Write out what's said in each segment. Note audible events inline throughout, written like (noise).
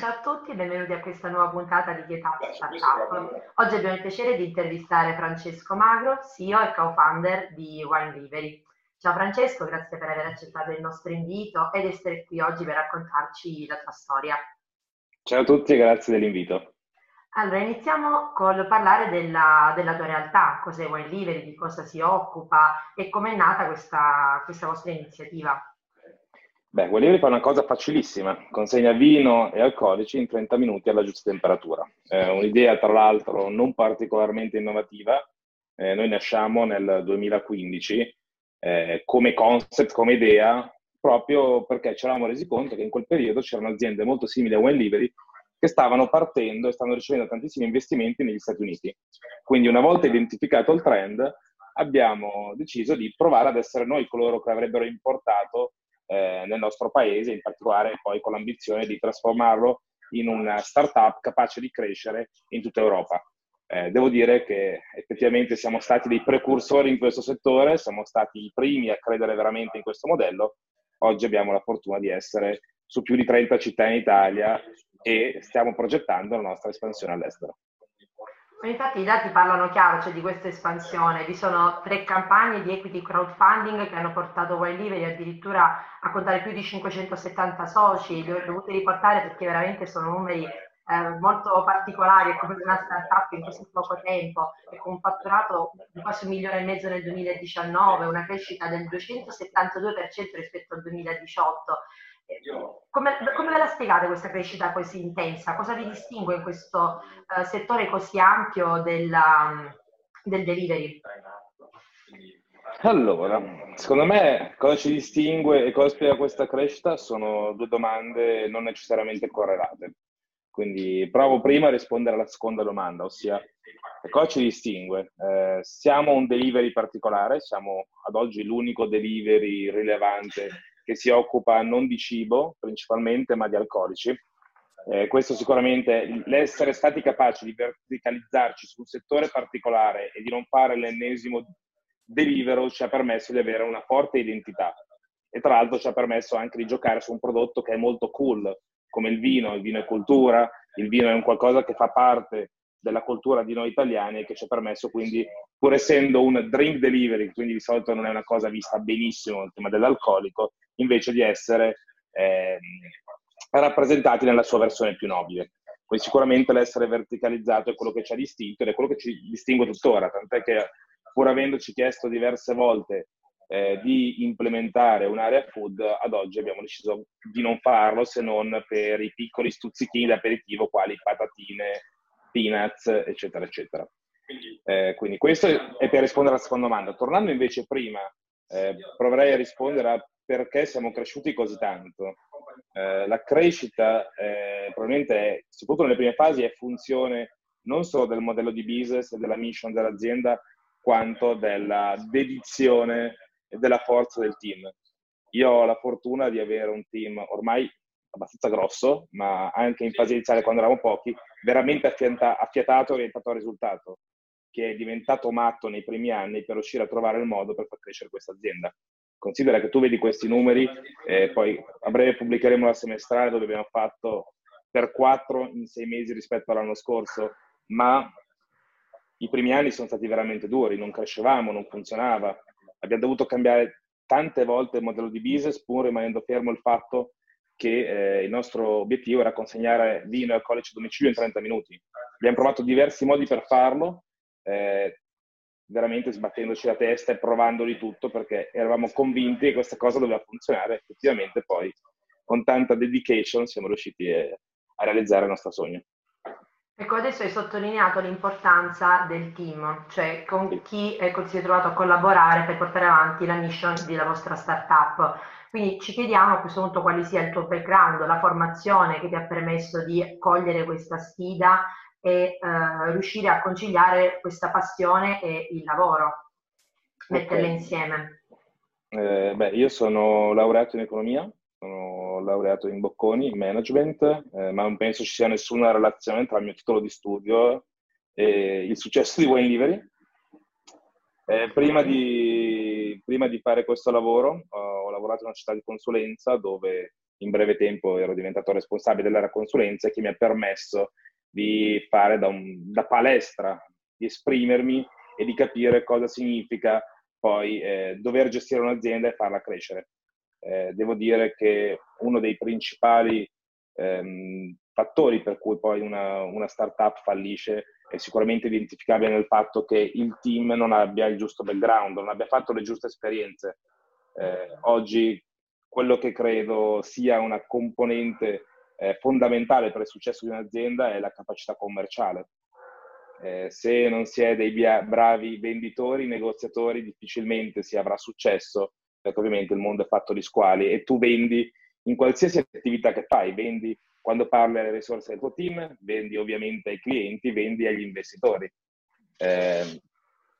Ciao a tutti e benvenuti a questa nuova puntata di GetUp Startup. Oggi abbiamo il piacere di intervistare Francesco Magro, CEO e co-founder di Wine Livery. Ciao Francesco, grazie per aver accettato il nostro invito ed essere qui oggi per raccontarci la tua storia. Ciao a tutti e grazie dell'invito. Allora, iniziamo col parlare della, della tua realtà, cos'è Wine Livery, di cosa si occupa e come è nata questa, questa vostra iniziativa. Beh, Gualieri fa una cosa facilissima, consegna vino e alcolici in 30 minuti alla giusta temperatura. È un'idea, tra l'altro, non particolarmente innovativa. Eh, noi nasciamo nel 2015 eh, come concept, come idea, proprio perché ci eravamo resi conto che in quel periodo c'erano aziende molto simili a Wine Livery che stavano partendo e stanno ricevendo tantissimi investimenti negli Stati Uniti. Quindi una volta identificato il trend, abbiamo deciso di provare ad essere noi coloro che avrebbero importato eh, nel nostro paese, in particolare poi con l'ambizione di trasformarlo in una startup capace di crescere in tutta Europa. Eh, devo dire che effettivamente siamo stati dei precursori in questo settore, siamo stati i primi a credere veramente in questo modello. Oggi abbiamo la fortuna di essere su più di 30 città in Italia e stiamo progettando la nostra espansione all'estero. Infatti i dati parlano chiaro, cioè di questa espansione. Vi sono tre campagne di equity crowdfunding che hanno portato Wild addirittura a contare più di 570 soci. Li ho dovuti riportare perché veramente sono numeri eh, molto particolari, come una startup in così poco tempo e con un fatturato di quasi un milione e mezzo nel 2019, una crescita del 272% rispetto al 2018. Come, come ve la spiegate questa crescita così intensa? Cosa vi distingue in questo uh, settore così ampio della, del delivery? Allora, secondo me cosa ci distingue e cosa spiega questa crescita sono due domande non necessariamente correlate. Quindi provo prima a rispondere alla seconda domanda, ossia cosa ci distingue? Eh, siamo un delivery particolare, siamo ad oggi l'unico delivery rilevante che si occupa non di cibo principalmente, ma di alcolici. Eh, questo sicuramente, l'essere stati capaci di verticalizzarci su un settore particolare e di non fare l'ennesimo delivero ci ha permesso di avere una forte identità e tra l'altro ci ha permesso anche di giocare su un prodotto che è molto cool, come il vino, il vino è cultura, il vino è un qualcosa che fa parte della cultura di noi italiani che ci ha permesso quindi, pur essendo un drink delivery, quindi di solito non è una cosa vista benissimo il tema dell'alcolico, invece di essere eh, rappresentati nella sua versione più nobile. Quindi sicuramente l'essere verticalizzato è quello che ci ha distinto ed è quello che ci distingue tuttora, tant'è che pur avendoci chiesto diverse volte eh, di implementare un'area food, ad oggi abbiamo deciso di non farlo se non per i piccoli stuzzichini d'aperitivo quali patatine, peanuts, eccetera, eccetera. Eh, quindi questo è per rispondere alla seconda domanda. Tornando invece prima, eh, proverei a rispondere a perché siamo cresciuti così tanto. Eh, la crescita eh, probabilmente, è, soprattutto nelle prime fasi, è funzione non solo del modello di business e della mission dell'azienda, quanto della dedizione e della forza del team. Io ho la fortuna di avere un team ormai abbastanza grosso, ma anche in fase iniziale, quando eravamo pochi, veramente affiatato e orientato al risultato, che è diventato matto nei primi anni per riuscire a trovare il modo per far crescere questa azienda. Considera che tu vedi questi numeri, eh, poi a breve pubblicheremo la semestrale dove abbiamo fatto per 4 in 6 mesi rispetto all'anno scorso, ma i primi anni sono stati veramente duri, non crescevamo, non funzionava, abbiamo dovuto cambiare tante volte il modello di business pur rimanendo fermo il fatto che eh, il nostro obiettivo era consegnare vino e alcolici a domicilio in 30 minuti. Abbiamo provato diversi modi per farlo, eh, veramente sbattendoci la testa e provandoli tutto perché eravamo convinti che questa cosa doveva funzionare. Effettivamente poi con tanta dedication siamo riusciti a realizzare il nostro sogno. Ecco, adesso hai sottolineato l'importanza del team, cioè con chi ecco, si è trovato a collaborare per portare avanti la mission della vostra startup. Quindi ci chiediamo a questo punto quale sia il tuo background, la formazione che ti ha permesso di cogliere questa sfida e eh, riuscire a conciliare questa passione e il lavoro, metterle okay. insieme. Eh, beh, io sono laureato in economia, sono laureato in Bocconi, in management, eh, ma non penso ci sia nessuna relazione tra il mio titolo di studio e il successo di Wayne Livery. Eh, prima, di, prima, di, fare questo lavoro ho lavorato in una città di consulenza dove in breve tempo ero diventato responsabile della consulenza che mi ha permesso di fare da, un, da palestra, di esprimermi e di capire cosa significa poi eh, dover gestire un'azienda e farla crescere. Eh, devo dire che uno dei principali ehm, fattori per cui poi una, una startup fallisce è sicuramente identificabile nel fatto che il team non abbia il giusto background, non abbia fatto le giuste esperienze. Eh, oggi quello che credo sia una componente eh, fondamentale per il successo di un'azienda è la capacità commerciale. Eh, se non si è dei bravi venditori, negoziatori, difficilmente si avrà successo, perché ovviamente il mondo è fatto di squali e tu vendi in qualsiasi attività che fai, vendi quando parli alle risorse del tuo team, vendi ovviamente ai clienti, vendi agli investitori. Eh,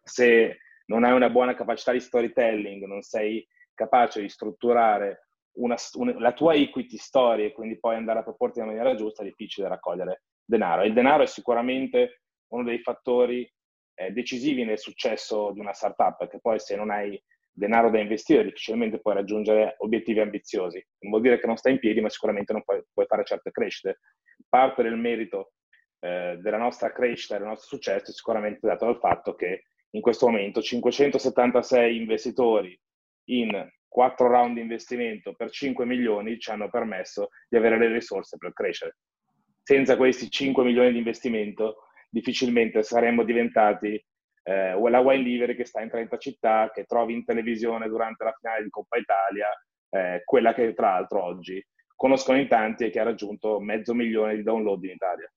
se non hai una buona capacità di storytelling, non sei capace di strutturare una, una, la tua equity story e quindi poi andare a proporti nella maniera giusta, è difficile raccogliere denaro. il denaro è sicuramente uno dei fattori eh, decisivi nel successo di una startup, perché poi se non hai denaro da investire, difficilmente puoi raggiungere obiettivi ambiziosi. Non vuol dire che non stai in piedi, ma sicuramente non puoi, puoi fare certe crescite. Parte del merito eh, della nostra crescita e del nostro successo è sicuramente dato dal fatto che in questo momento 576 investitori in 4 round di investimento per 5 milioni ci hanno permesso di avere le risorse per crescere. Senza questi 5 milioni di investimento difficilmente saremmo diventati eh, la wine livery che sta in 30 città, che trovi in televisione durante la finale di Coppa Italia, eh, quella che tra l'altro oggi conoscono in tanti e che ha raggiunto mezzo milione di download in Italia.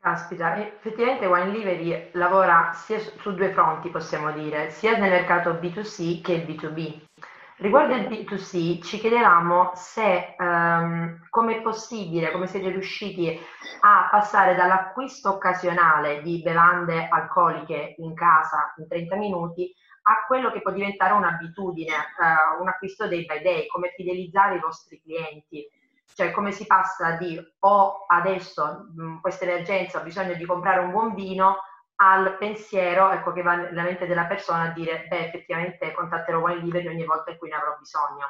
Caspita, effettivamente Wine Livery lavora sia su due fronti, possiamo dire, sia nel mercato B2C che B2B. Riguardo il B2C ci chiedevamo se um, come è possibile, come siete riusciti a passare dall'acquisto occasionale di bevande alcoliche in casa in 30 minuti a quello che può diventare un'abitudine, uh, un acquisto day by day, come fidelizzare i vostri clienti, cioè come si passa di o oh, adesso in questa emergenza ho bisogno di comprare un buon vino al pensiero ecco, che va nella mente della persona a dire, beh, effettivamente contatterò Wine Livery ogni volta in cui ne avrò bisogno.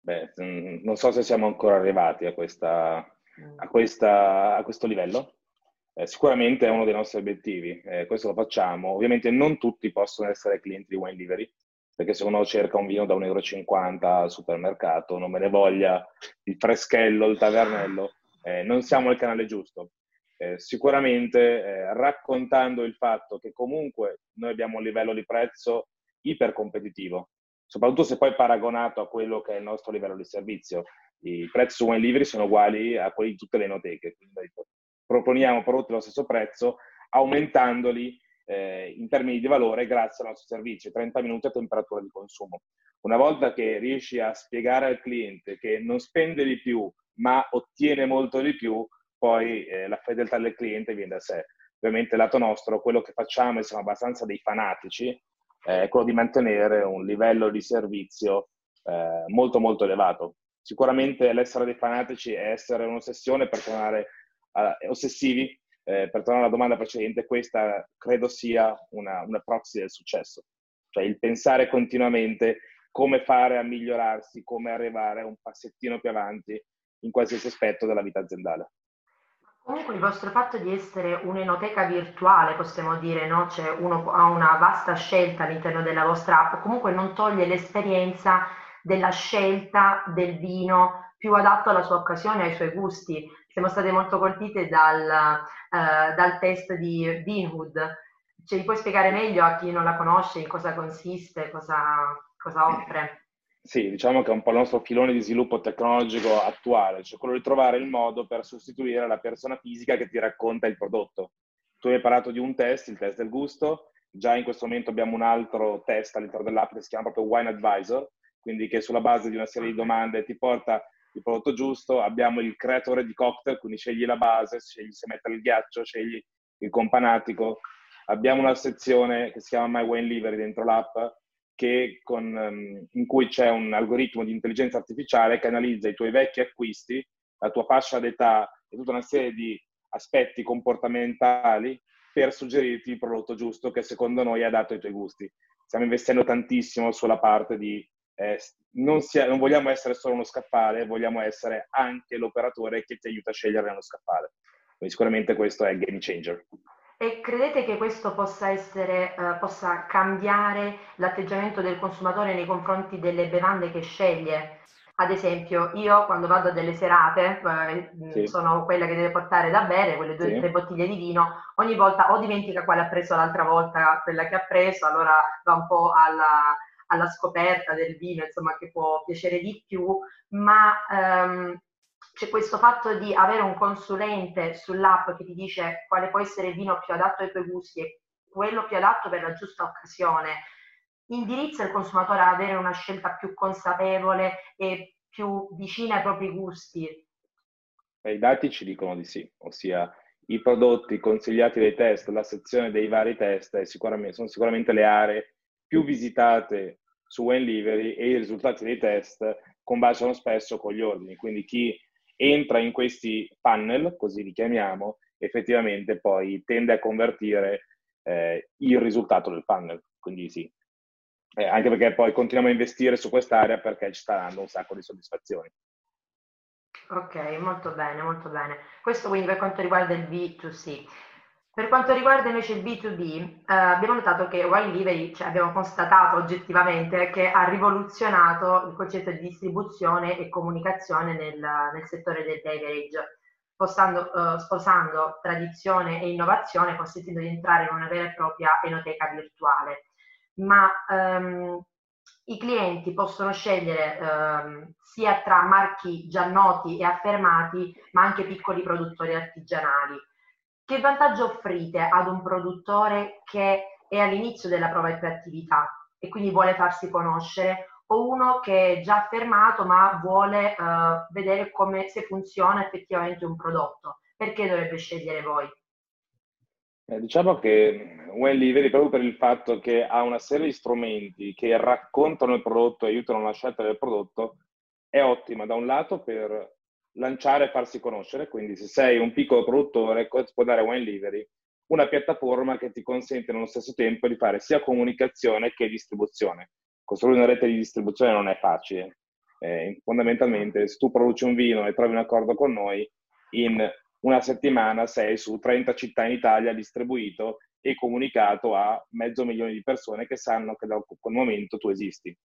Beh, mm, non so se siamo ancora arrivati a, questa, a, questa, a questo livello. Eh, sicuramente è uno dei nostri obiettivi, eh, questo lo facciamo. Ovviamente non tutti possono essere clienti di Wine Livery, perché se uno cerca un vino da 1,50 euro al supermercato, non me ne voglia il freschello, il tavernello, eh, non siamo il canale giusto. Eh, sicuramente eh, raccontando il fatto che comunque noi abbiamo un livello di prezzo ipercompetitivo, soprattutto se poi paragonato a quello che è il nostro livello di servizio. I prezzi su Wine Livery sono uguali a quelli di tutte le enoteche, quindi proponiamo prodotti allo stesso prezzo, aumentandoli eh, in termini di valore grazie al nostro servizio, 30 minuti a temperatura di consumo. Una volta che riesci a spiegare al cliente che non spende di più, ma ottiene molto di più, poi eh, la fedeltà del cliente viene da sé. Ovviamente lato nostro, quello che facciamo, e siamo abbastanza dei fanatici, eh, è quello di mantenere un livello di servizio eh, molto molto elevato. Sicuramente l'essere dei fanatici è essere un'ossessione per tornare a, ossessivi, eh, per tornare alla domanda precedente, questa credo sia una, una proxy del successo. Cioè il pensare continuamente come fare a migliorarsi, come arrivare un passettino più avanti in qualsiasi aspetto della vita aziendale. Comunque il vostro fatto di essere un'enoteca virtuale, possiamo dire, no? Cioè uno ha una vasta scelta all'interno della vostra app, comunque non toglie l'esperienza della scelta del vino più adatto alla sua occasione, ai suoi gusti. Siamo state molto colpite dal, uh, dal test di Beanwood. Cioè, puoi spiegare meglio a chi non la conosce in cosa consiste, cosa, cosa offre? Sì, diciamo che è un po' il nostro filone di sviluppo tecnologico attuale, cioè quello di trovare il modo per sostituire la persona fisica che ti racconta il prodotto. Tu hai parlato di un test, il test del gusto, già in questo momento abbiamo un altro test all'interno dell'app che si chiama proprio Wine Advisor, quindi che sulla base di una serie di domande ti porta il prodotto giusto. Abbiamo il creatore di cocktail, quindi scegli la base, scegli se mettere il ghiaccio, scegli il companatico. Abbiamo una sezione che si chiama My Wine Livery dentro l'app con, um, in cui c'è un algoritmo di intelligenza artificiale che analizza i tuoi vecchi acquisti, la tua fascia d'età e tutta una serie di aspetti comportamentali per suggerirti il prodotto giusto che secondo noi è adatto ai tuoi gusti. Stiamo investendo tantissimo sulla parte di eh, non, sia, non, vogliamo essere solo uno scaffale, vogliamo essere anche l'operatore che ti aiuta a scegliere uno scaffale. Quindi sicuramente questo è il game changer. E credete che questo possa, essere, eh, possa cambiare l'atteggiamento del consumatore nei confronti delle bevande che sceglie? Ad esempio, io quando vado a delle serate, eh, sì. sono quella che deve portare da bere, quelle due o sì. tre bottiglie di vino, ogni volta o dimentica quale ha preso l'altra volta, quella che ha preso, allora va un po' alla, alla scoperta del vino, insomma, che può piacere di più, ma ehm, c'è questo fatto di avere un consulente sull'app che ti dice quale può essere il vino più adatto ai tuoi gusti e quello più adatto per la giusta occasione, indirizza il consumatore ad avere una scelta più consapevole e più vicina ai propri gusti? I dati ci dicono di sì, ossia i prodotti consigliati dai test, la sezione dei vari test sicuramente, sono sicuramente le aree più visitate su Wine Livery e i risultati dei test combaciano spesso con gli ordini. Quindi chi entra in questi funnel, così li chiamiamo, effettivamente poi tende a convertire eh, il risultato del funnel. Quindi sì, eh, anche perché poi continuiamo a investire su quest'area perché ci sta dando un sacco di soddisfazioni. Ok, molto bene, molto bene. Questo quindi per quanto riguarda il B2C. Per quanto riguarda invece il B2B, eh, abbiamo notato che Wine Livery, cioè abbiamo constatato oggettivamente che ha rivoluzionato il concetto di distribuzione e comunicazione nel, nel settore del beverage, postando, eh, sposando tradizione e innovazione, consentendo di entrare in una vera e propria enoteca virtuale. Ma ehm, i clienti possono scegliere ehm, sia tra marchi già noti e affermati, ma anche piccoli produttori artigianali che vantaggio offrite ad un produttore che è all'inizio della propria attività e quindi vuole farsi conoscere o uno che è già affermato ma vuole uh, vedere come se funziona effettivamente un prodotto? Perché dovrebbe scegliere voi? Eh, diciamo che Well Livery, proprio per il fatto che ha una serie di strumenti che raccontano il prodotto e aiutano la scelta del prodotto, è ottima da un lato per lanciare e farsi conoscere. Quindi, se sei un piccolo produttore, può dare Wine Livery una piattaforma che ti consente nello stesso tempo di fare sia comunicazione che distribuzione. Costruire una rete di distribuzione non è facile. Eh, fondamentalmente, se tu produci un vino e trovi un accordo con noi, in una settimana sei su 30 città in Italia distribuito e comunicato a mezzo milione di persone che sanno che da quel momento tu esisti.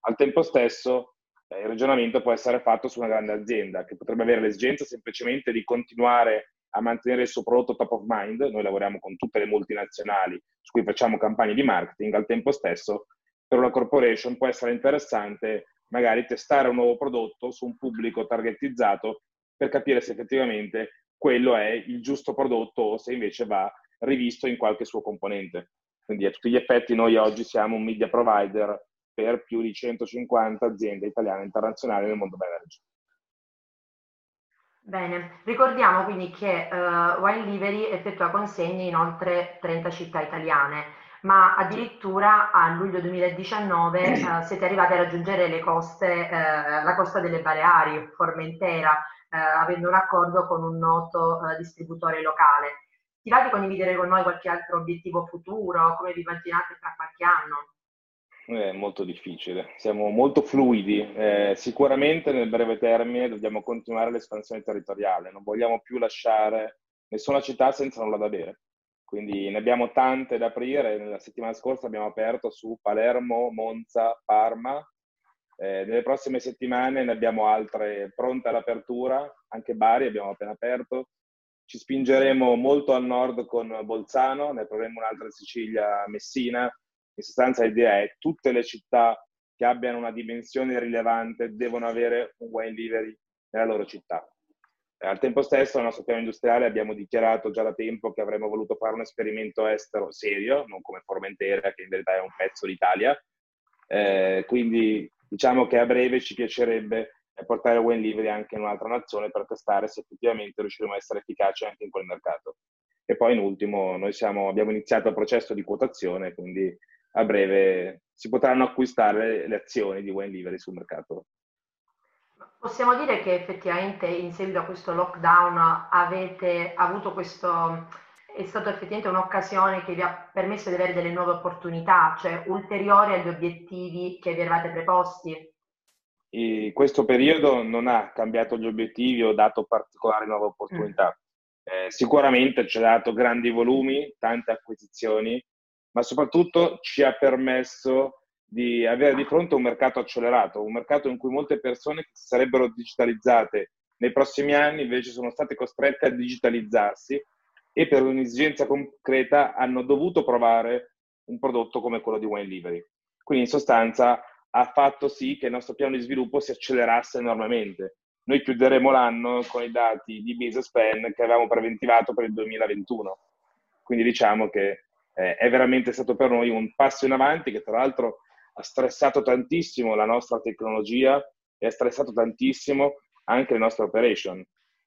Al tempo stesso, il ragionamento può essere fatto su una grande azienda che potrebbe avere l'esigenza semplicemente di continuare a mantenere il suo prodotto top of mind. Noi lavoriamo con tutte le multinazionali su cui facciamo campagne di marketing. Al tempo stesso, per una corporation può essere interessante magari testare un nuovo prodotto su un pubblico targetizzato per capire se effettivamente quello è il giusto prodotto o se invece va rivisto in qualche suo componente. Quindi a tutti gli effetti noi oggi siamo un media provider per più di 150 aziende italiane e internazionali nel mondo beverage. Bene, ricordiamo quindi che uh, Wine Livery effettua consegne in oltre 30 città italiane, ma addirittura a luglio 2019 uh, (clears throat) eh, siete arrivati a raggiungere le coste, uh, la costa delle Baleari, Formentera, avendo un accordo con un noto distributore locale. Ti va di condividere con noi qualche altro obiettivo futuro? Come vi immaginate tra qualche anno? È molto difficile, siamo molto fluidi. Eh, sicuramente nel breve termine dobbiamo continuare l'espansione territoriale, non vogliamo più lasciare nessuna città senza nulla da bere. Quindi ne abbiamo tante da aprire. La settimana scorsa abbiamo aperto su Palermo, Monza, Parma. Eh, nelle prossime settimane ne abbiamo altre pronte all'apertura, anche Bari abbiamo appena aperto. Ci spingeremo molto al nord con Bolzano, ne avremo un'altra in Sicilia, Messina in sostanza l'idea è che tutte le città che abbiano una dimensione rilevante devono avere un wine livery nella loro città. E al tempo stesso, nel nostro piano industriale abbiamo dichiarato già da tempo che avremmo voluto fare un esperimento estero serio, non come Formentera, che in verità è un pezzo d'Italia. Eh, quindi diciamo che a breve ci piacerebbe portare Wine Livery anche in un'altra nazione per testare se effettivamente riusciremo a essere efficaci anche in quel mercato. E poi in ultimo, noi siamo, abbiamo iniziato il processo di quotazione, quindi a breve si potranno acquistare le azioni di Wine Livery sul mercato. Possiamo dire che effettivamente in seguito a questo lockdown avete avuto questo è stata effettivamente un'occasione che vi ha permesso di avere delle nuove opportunità, cioè ulteriori agli obiettivi che vi eravate preposti? E questo periodo non ha cambiato gli obiettivi o dato particolari nuove opportunità. Mm. Eh, sicuramente ci ha dato grandi volumi, tante acquisizioni, ma soprattutto ci ha permesso di avere di fronte un mercato accelerato, un mercato in cui molte persone che sarebbero digitalizzate nei prossimi anni invece sono state costrette a digitalizzarsi e per un'esigenza concreta hanno dovuto provare un prodotto come quello di Wine Livery. Quindi in sostanza ha fatto sì che il nostro piano di sviluppo si accelerasse enormemente. Noi chiuderemo l'anno con i dati di business plan che avevamo preventivato per il 2021. Quindi diciamo che eh, è veramente stato per noi un passo in avanti che tra l'altro ha stressato tantissimo la nostra tecnologia e ha stressato tantissimo anche le nostre operation.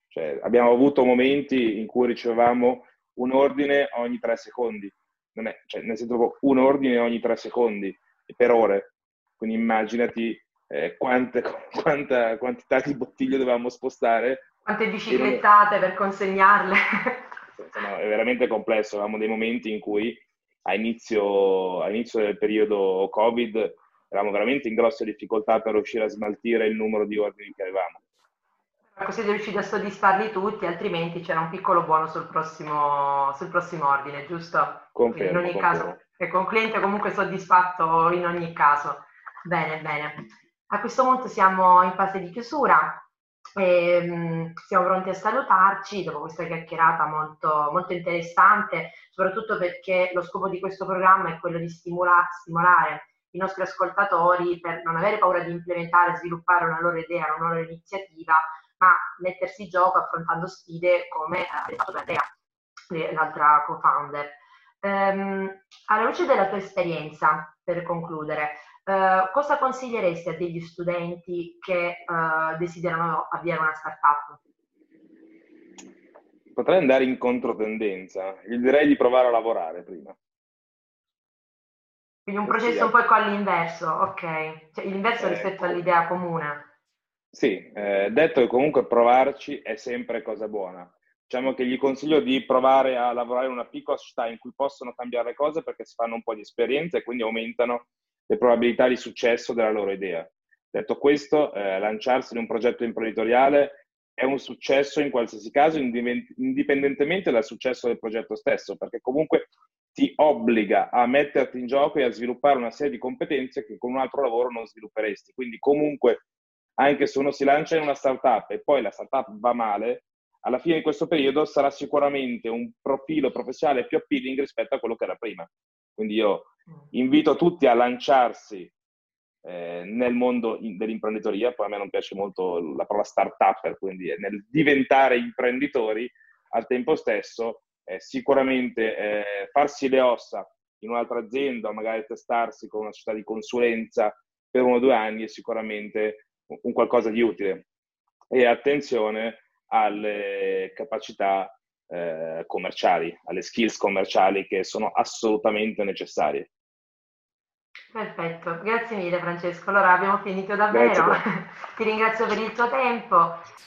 Cioè, abbiamo avuto momenti in cui ricevevamo un ordine ogni tre secondi, è, cioè, nel senso un ordine ogni tre secondi per ore. Quindi immaginati eh, quante, (laughs) quanta quantità di bottiglie dovevamo spostare. Quante biciclettate per consegnarle. (laughs) Insomma, è veramente complesso. Avevamo dei momenti in cui a inizio, a inizio del periodo Covid eravamo veramente in grosse difficoltà per riuscire a smaltire il numero di ordini che avevamo. Ecco, siete riusciti a soddisfarli tutti, altrimenti c'era un piccolo buono sul prossimo, sul prossimo ordine, giusto? Confermo, in ogni confermo. caso, ecco, un cliente comunque soddisfatto in ogni caso. Bene, bene. A questo punto siamo in fase di chiusura. E, um, siamo pronti a salutarci dopo questa chiacchierata molto, molto interessante, soprattutto perché lo scopo di questo programma è quello di stimolare, stimolare i nostri ascoltatori per non avere paura di implementare, sviluppare una loro idea, una loro iniziativa, ma mettersi in gioco affrontando sfide come ha detto Andrea, l'altra co-founder. Um, alla luce della tua esperienza, per concludere, uh, cosa consiglieresti a degli studenti che uh, desiderano avviare una startup? Potrei andare in controtendenza, gli direi di provare a lavorare prima. Quindi un processo un po' all'inverso, ok. Cioè, l'inverso eh, rispetto all'idea comune. Sì, eh, detto che comunque provarci è sempre cosa buona. Diciamo che gli consiglio di provare a lavorare in una piccola società in cui possono cambiare le cose perché si fanno un po' di esperienza e quindi aumentano le probabilità di successo della loro idea. Detto questo, eh, lanciarsi in un progetto imprenditoriale è un successo in qualsiasi caso, indipendentemente dal successo del progetto stesso, perché comunque ti obbliga a metterti in gioco e a sviluppare una serie di competenze che con un altro lavoro non svilupperesti. Quindi comunque anche se uno si lancia in una startup e poi la startup va male, alla fine di questo periodo sarà sicuramente un profilo professionale più appealing rispetto a quello che era prima. Quindi io. Invito tutti a lanciarsi eh, nel mondo dell'imprenditoria, poi a me non piace molto la parola startup, quindi nel diventare imprenditori, al tempo stesso eh, sicuramente eh, farsi le ossa in un'altra azienda magari testarsi con una società di consulenza per uno o due anni è sicuramente un qualcosa di utile. E attenzione alle capacità eh, commerciali, alle skills commerciali che sono assolutamente necessarie. Perfetto, grazie mille Francesco. Allora abbiamo finito davvero. (laughs) Ti ringrazio per il tuo tempo.